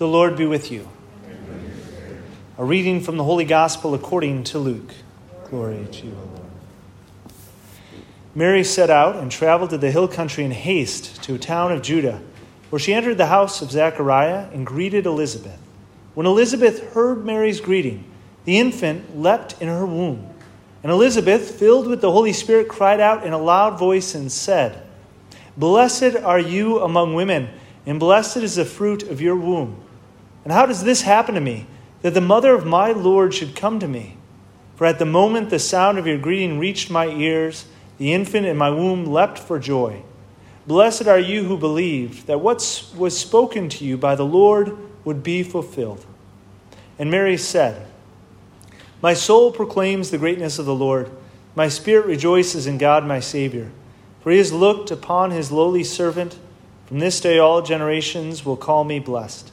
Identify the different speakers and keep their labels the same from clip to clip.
Speaker 1: The Lord be with you. A reading from the Holy Gospel according to Luke. Glory to you, O Lord. Mary set out and traveled to the hill country in haste to a town of Judah, where she entered the house of Zechariah and greeted Elizabeth. When Elizabeth heard Mary's greeting, the infant leapt in her womb. And Elizabeth, filled with the Holy Spirit, cried out in a loud voice and said, Blessed are you among women, and blessed is the fruit of your womb. And how does this happen to me, that the mother of my Lord should come to me? For at the moment the sound of your greeting reached my ears, the infant in my womb leapt for joy. Blessed are you who believed that what was spoken to you by the Lord would be fulfilled. And Mary said, My soul proclaims the greatness of the Lord. My spirit rejoices in God my Savior, for he has looked upon his lowly servant. From this day all generations will call me blessed.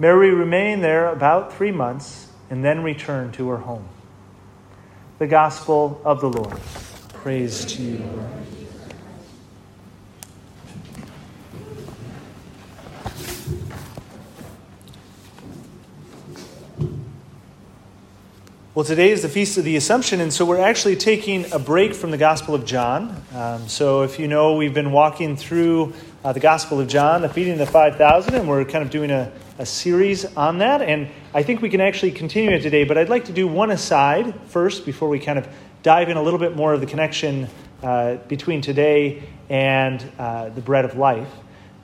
Speaker 1: Mary remained there about three months and then returned to her home. The Gospel of the Lord. Praise to you, Lord. Well, today is the Feast of the Assumption, and so we're actually taking a break from the Gospel of John. Um, so, if you know, we've been walking through uh, the Gospel of John, the feeding of the 5,000, and we're kind of doing a, a series on that. And I think we can actually continue it today, but I'd like to do one aside first before we kind of dive in a little bit more of the connection uh, between today and uh, the bread of life.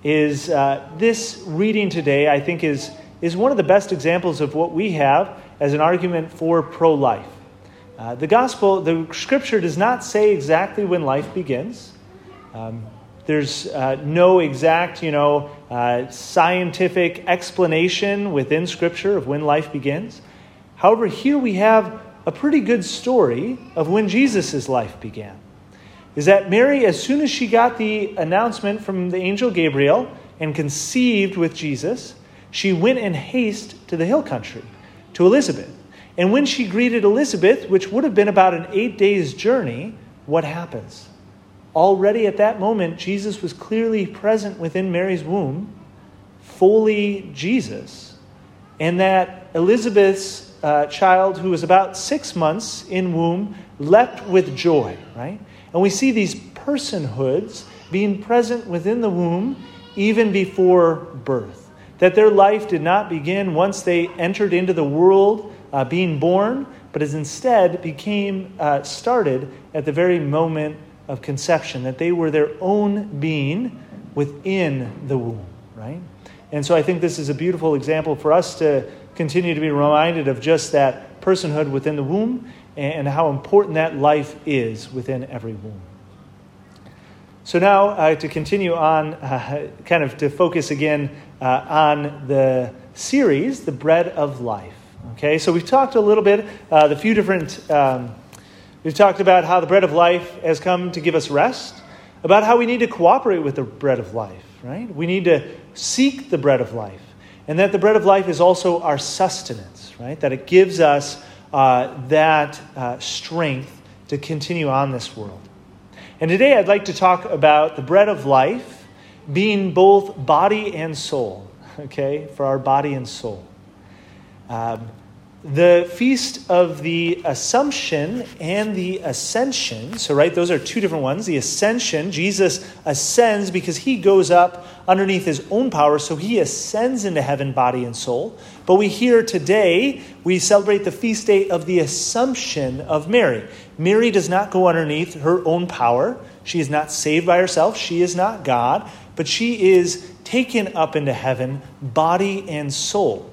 Speaker 1: Is uh, this reading today, I think, is, is one of the best examples of what we have as an argument for pro life. Uh, the gospel, the scripture does not say exactly when life begins. Um, there's uh, no exact, you know, uh, scientific explanation within Scripture of when life begins. However, here we have a pretty good story of when Jesus' life began. Is that Mary, as soon as she got the announcement from the angel Gabriel and conceived with Jesus, she went in haste to the hill country to Elizabeth. And when she greeted Elizabeth, which would have been about an eight days journey, what happens? Already at that moment, Jesus was clearly present within Mary's womb, fully Jesus. And that Elizabeth's uh, child, who was about six months in womb, leapt with joy, right? And we see these personhoods being present within the womb even before birth that their life did not begin once they entered into the world uh, being born, but as instead became uh, started at the very moment of conception, that they were their own being within the womb, right? And so I think this is a beautiful example for us to continue to be reminded of just that personhood within the womb and how important that life is within every womb. So now uh, to continue on, uh, kind of to focus again uh, on the series, The Bread of Life. Okay, so we've talked a little bit, uh, the few different, um, we've talked about how the bread of life has come to give us rest, about how we need to cooperate with the bread of life, right? We need to seek the bread of life, and that the bread of life is also our sustenance, right? That it gives us uh, that uh, strength to continue on this world. And today I'd like to talk about the bread of life being both body and soul, okay, for our body and soul. Um, the feast of the Assumption and the Ascension. So, right, those are two different ones. The Ascension, Jesus ascends because he goes up underneath his own power, so he ascends into heaven, body and soul. But we hear today, we celebrate the feast day of the Assumption of Mary. Mary does not go underneath her own power. She is not saved by herself. She is not God, but she is taken up into heaven, body and soul.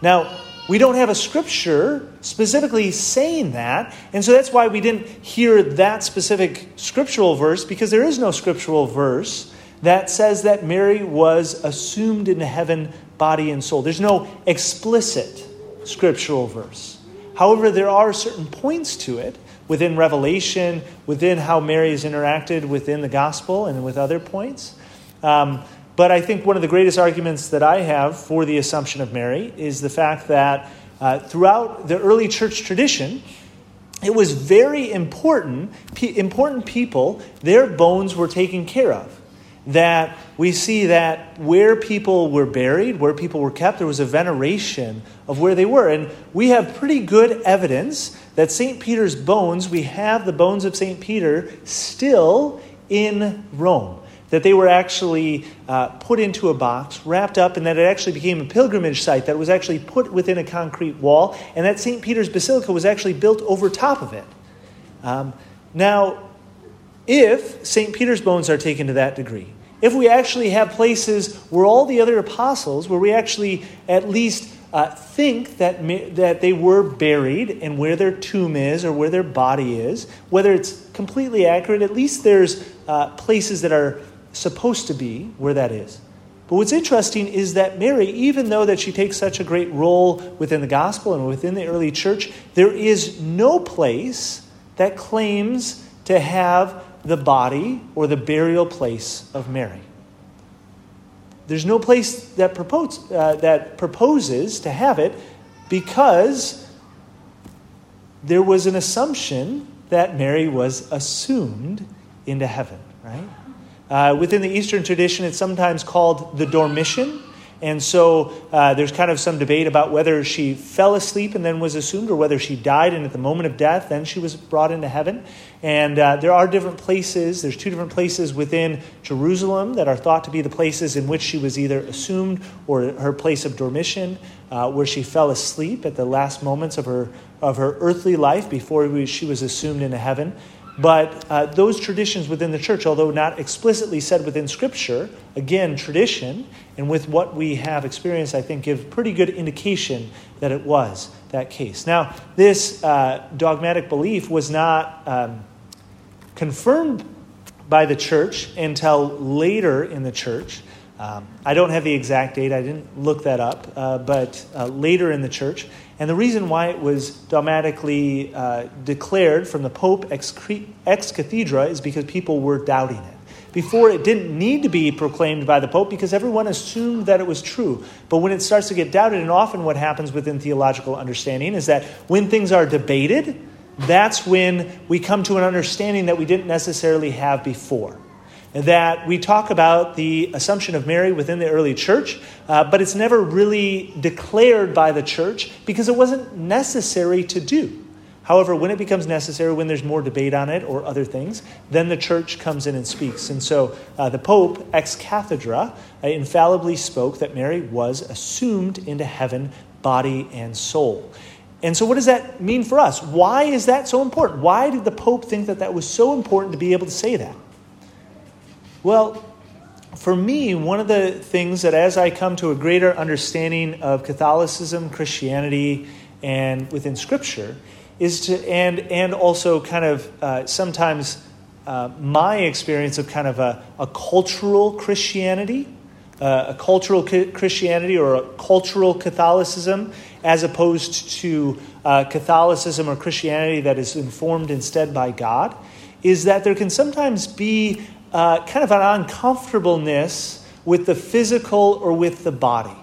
Speaker 1: Now, we don't have a scripture specifically saying that, and so that's why we didn't hear that specific scriptural verse, because there is no scriptural verse that says that Mary was assumed into heaven body, and soul. There's no explicit scriptural verse. However, there are certain points to it within Revelation, within how Mary has interacted within the gospel, and with other points. Um, but I think one of the greatest arguments that I have for the Assumption of Mary is the fact that uh, throughout the early church tradition, it was very important, important people, their bones were taken care of. That we see that where people were buried, where people were kept, there was a veneration of where they were. And we have pretty good evidence that St. Peter's bones, we have the bones of St. Peter still in Rome that they were actually uh, put into a box, wrapped up, and that it actually became a pilgrimage site that was actually put within a concrete wall, and that St. Peter's Basilica was actually built over top of it. Um, now, if St. Peter's bones are taken to that degree, if we actually have places where all the other apostles, where we actually at least uh, think that, that they were buried and where their tomb is or where their body is, whether it's completely accurate, at least there's uh, places that are supposed to be where that is. But what's interesting is that Mary, even though that she takes such a great role within the gospel and within the early church, there is no place that claims to have the body or the burial place of Mary. There's no place that, propose, uh, that proposes to have it because there was an assumption that Mary was assumed into heaven, right? Uh, within the Eastern tradition, it's sometimes called the dormition. And so uh, there's kind of some debate about whether she fell asleep and then was assumed, or whether she died and at the moment of death, then she was brought into heaven. And uh, there are different places, there's two different places within Jerusalem that are thought to be the places in which she was either assumed or her place of dormition, uh, where she fell asleep at the last moments of her, of her earthly life before she was assumed into heaven. But uh, those traditions within the church, although not explicitly said within Scripture, again, tradition, and with what we have experienced, I think give pretty good indication that it was that case. Now, this uh, dogmatic belief was not um, confirmed by the church until later in the church. Um, I don't have the exact date, I didn't look that up, uh, but uh, later in the church. And the reason why it was dogmatically uh, declared from the Pope ex, ex cathedra is because people were doubting it. Before, it didn't need to be proclaimed by the Pope because everyone assumed that it was true. But when it starts to get doubted, and often what happens within theological understanding is that when things are debated, that's when we come to an understanding that we didn't necessarily have before that we talk about the Assumption of Mary within the early church, uh, but it's never really declared by the church because it wasn't necessary to do. However, when it becomes necessary, when there's more debate on it or other things, then the church comes in and speaks. And so uh, the Pope, ex cathedra, uh, infallibly spoke that Mary was assumed into heaven, body and soul. And so, what does that mean for us? Why is that so important? Why did the Pope think that that was so important to be able to say that? Well, for me, one of the things that as I come to a greater understanding of Catholicism, Christianity, and within Scripture, is to, and, and also kind of uh, sometimes uh, my experience of kind of a, a cultural Christianity, uh, a cultural Christianity or a cultural Catholicism, as opposed to uh, Catholicism or Christianity that is informed instead by God, is that there can sometimes be uh, kind of an uncomfortableness with the physical or with the body.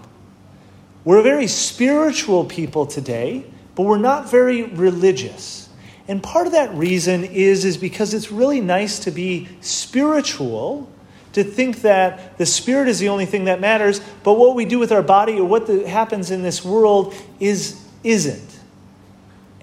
Speaker 1: We're very spiritual people today, but we're not very religious. And part of that reason is, is because it's really nice to be spiritual, to think that the spirit is the only thing that matters, but what we do with our body or what the, happens in this world is isn't.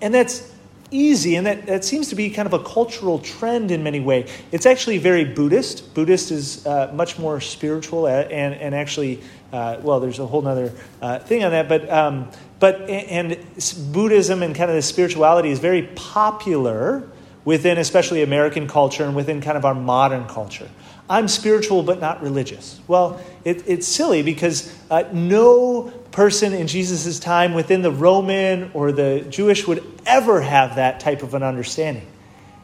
Speaker 1: And that's easy, and that, that seems to be kind of a cultural trend in many ways. It's actually very Buddhist. Buddhist is uh, much more spiritual, uh, and, and actually, uh, well, there's a whole other uh, thing on that, but, um, but and Buddhism and kind of the spirituality is very popular within especially American culture and within kind of our modern culture. I'm spiritual but not religious. Well, it, it's silly because uh, no person in Jesus' time within the Roman or the Jewish would ever have that type of an understanding.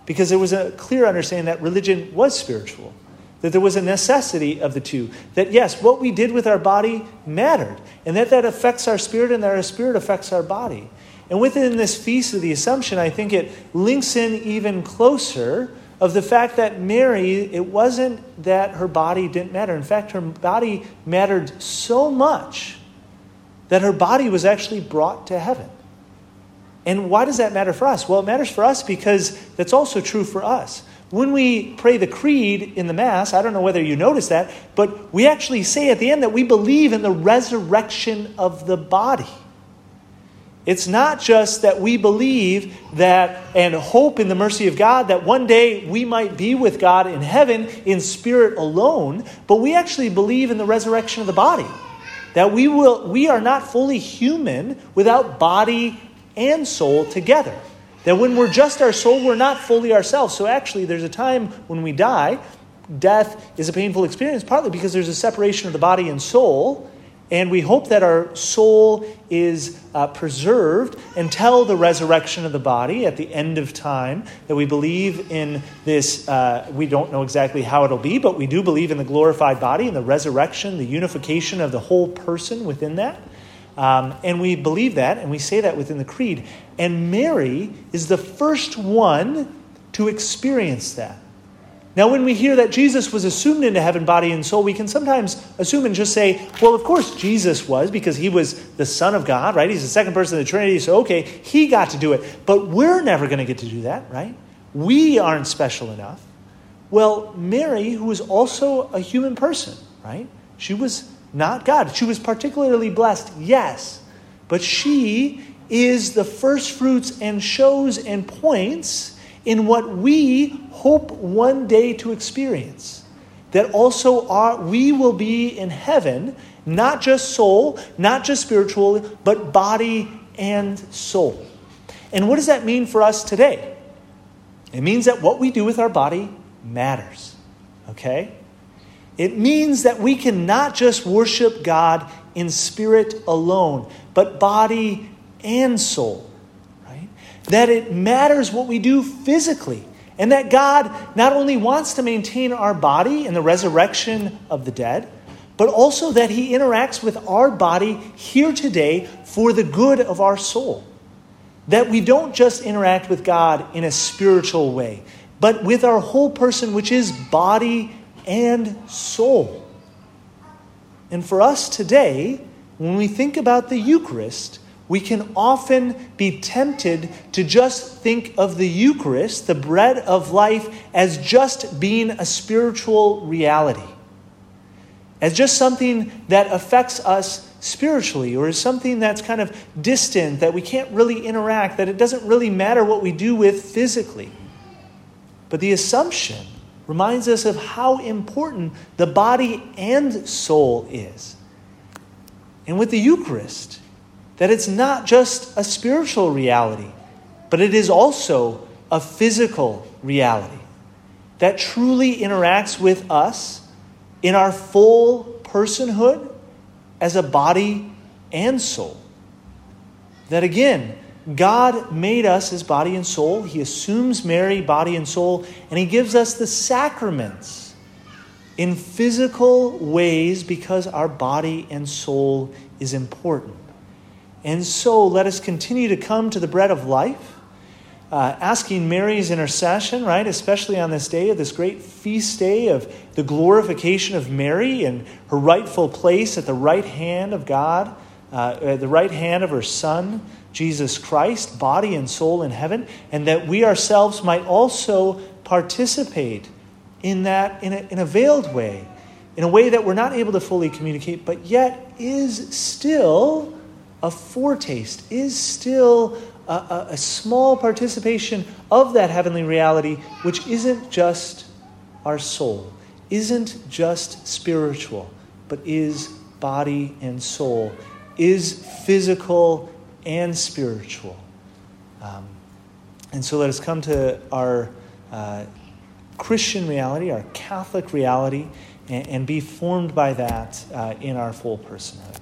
Speaker 1: Because there was a clear understanding that religion was spiritual, that there was a necessity of the two. That yes, what we did with our body mattered, and that that affects our spirit, and that our spirit affects our body. And within this feast of the Assumption, I think it links in even closer of the fact that Mary, it wasn't that her body didn't matter. In fact, her body mattered so much that her body was actually brought to heaven. And why does that matter for us? Well, it matters for us because that's also true for us. When we pray the creed in the Mass, I don't know whether you notice that, but we actually say at the end that we believe in the resurrection of the body. It's not just that we believe that and hope in the mercy of God that one day we might be with God in heaven in spirit alone, but we actually believe in the resurrection of the body. That we will we are not fully human without body and soul together. That when we're just our soul, we're not fully ourselves. So actually, there's a time when we die. Death is a painful experience, partly because there's a separation of the body and soul. And we hope that our soul is uh, preserved until the resurrection of the body at the end of time. That we believe in this, uh, we don't know exactly how it'll be, but we do believe in the glorified body and the resurrection, the unification of the whole person within that. Um, and we believe that, and we say that within the Creed. And Mary is the first one to experience that. Now, when we hear that Jesus was assumed into heaven, body and soul, we can sometimes assume and just say, well, of course Jesus was, because he was the Son of God, right? He's the second person of the Trinity, so okay, he got to do it. But we're never going to get to do that, right? We aren't special enough. Well, Mary, who was also a human person, right? She was not God. She was particularly blessed, yes, but she is the first fruits and shows and points in what we hope one day to experience. That also are, we will be in heaven, not just soul, not just spiritual, but body and soul. And what does that mean for us today? It means that what we do with our body matters. Okay? It means that we can not just worship God in spirit alone, but body and soul. That it matters what we do physically. And that God not only wants to maintain our body in the resurrection of the dead, but also that He interacts with our body here today for the good of our soul. That we don't just interact with God in a spiritual way, but with our whole person, which is body and soul. And for us today, when we think about the Eucharist, we can often be tempted to just think of the Eucharist, the bread of life, as just being a spiritual reality, as just something that affects us spiritually, or as something that's kind of distant, that we can't really interact, that it doesn't really matter what we do with physically. But the assumption reminds us of how important the body and soul is. And with the Eucharist, that it's not just a spiritual reality, but it is also a physical reality that truly interacts with us in our full personhood as a body and soul. That again, God made us as body and soul. He assumes Mary, body and soul, and He gives us the sacraments in physical ways because our body and soul is important. And so let us continue to come to the bread of life, uh, asking Mary's intercession, right, especially on this day of this great feast day of the glorification of Mary and her rightful place at the right hand of God, uh, at the right hand of her Son. Jesus Christ, body and soul in heaven, and that we ourselves might also participate in that in a, in a veiled way, in a way that we're not able to fully communicate, but yet is still a foretaste, is still a, a, a small participation of that heavenly reality, which isn't just our soul, isn't just spiritual, but is body and soul, is physical and spiritual. Um, and so let us come to our uh, Christian reality, our Catholic reality, and, and, be formed by that uh, in our full personhood.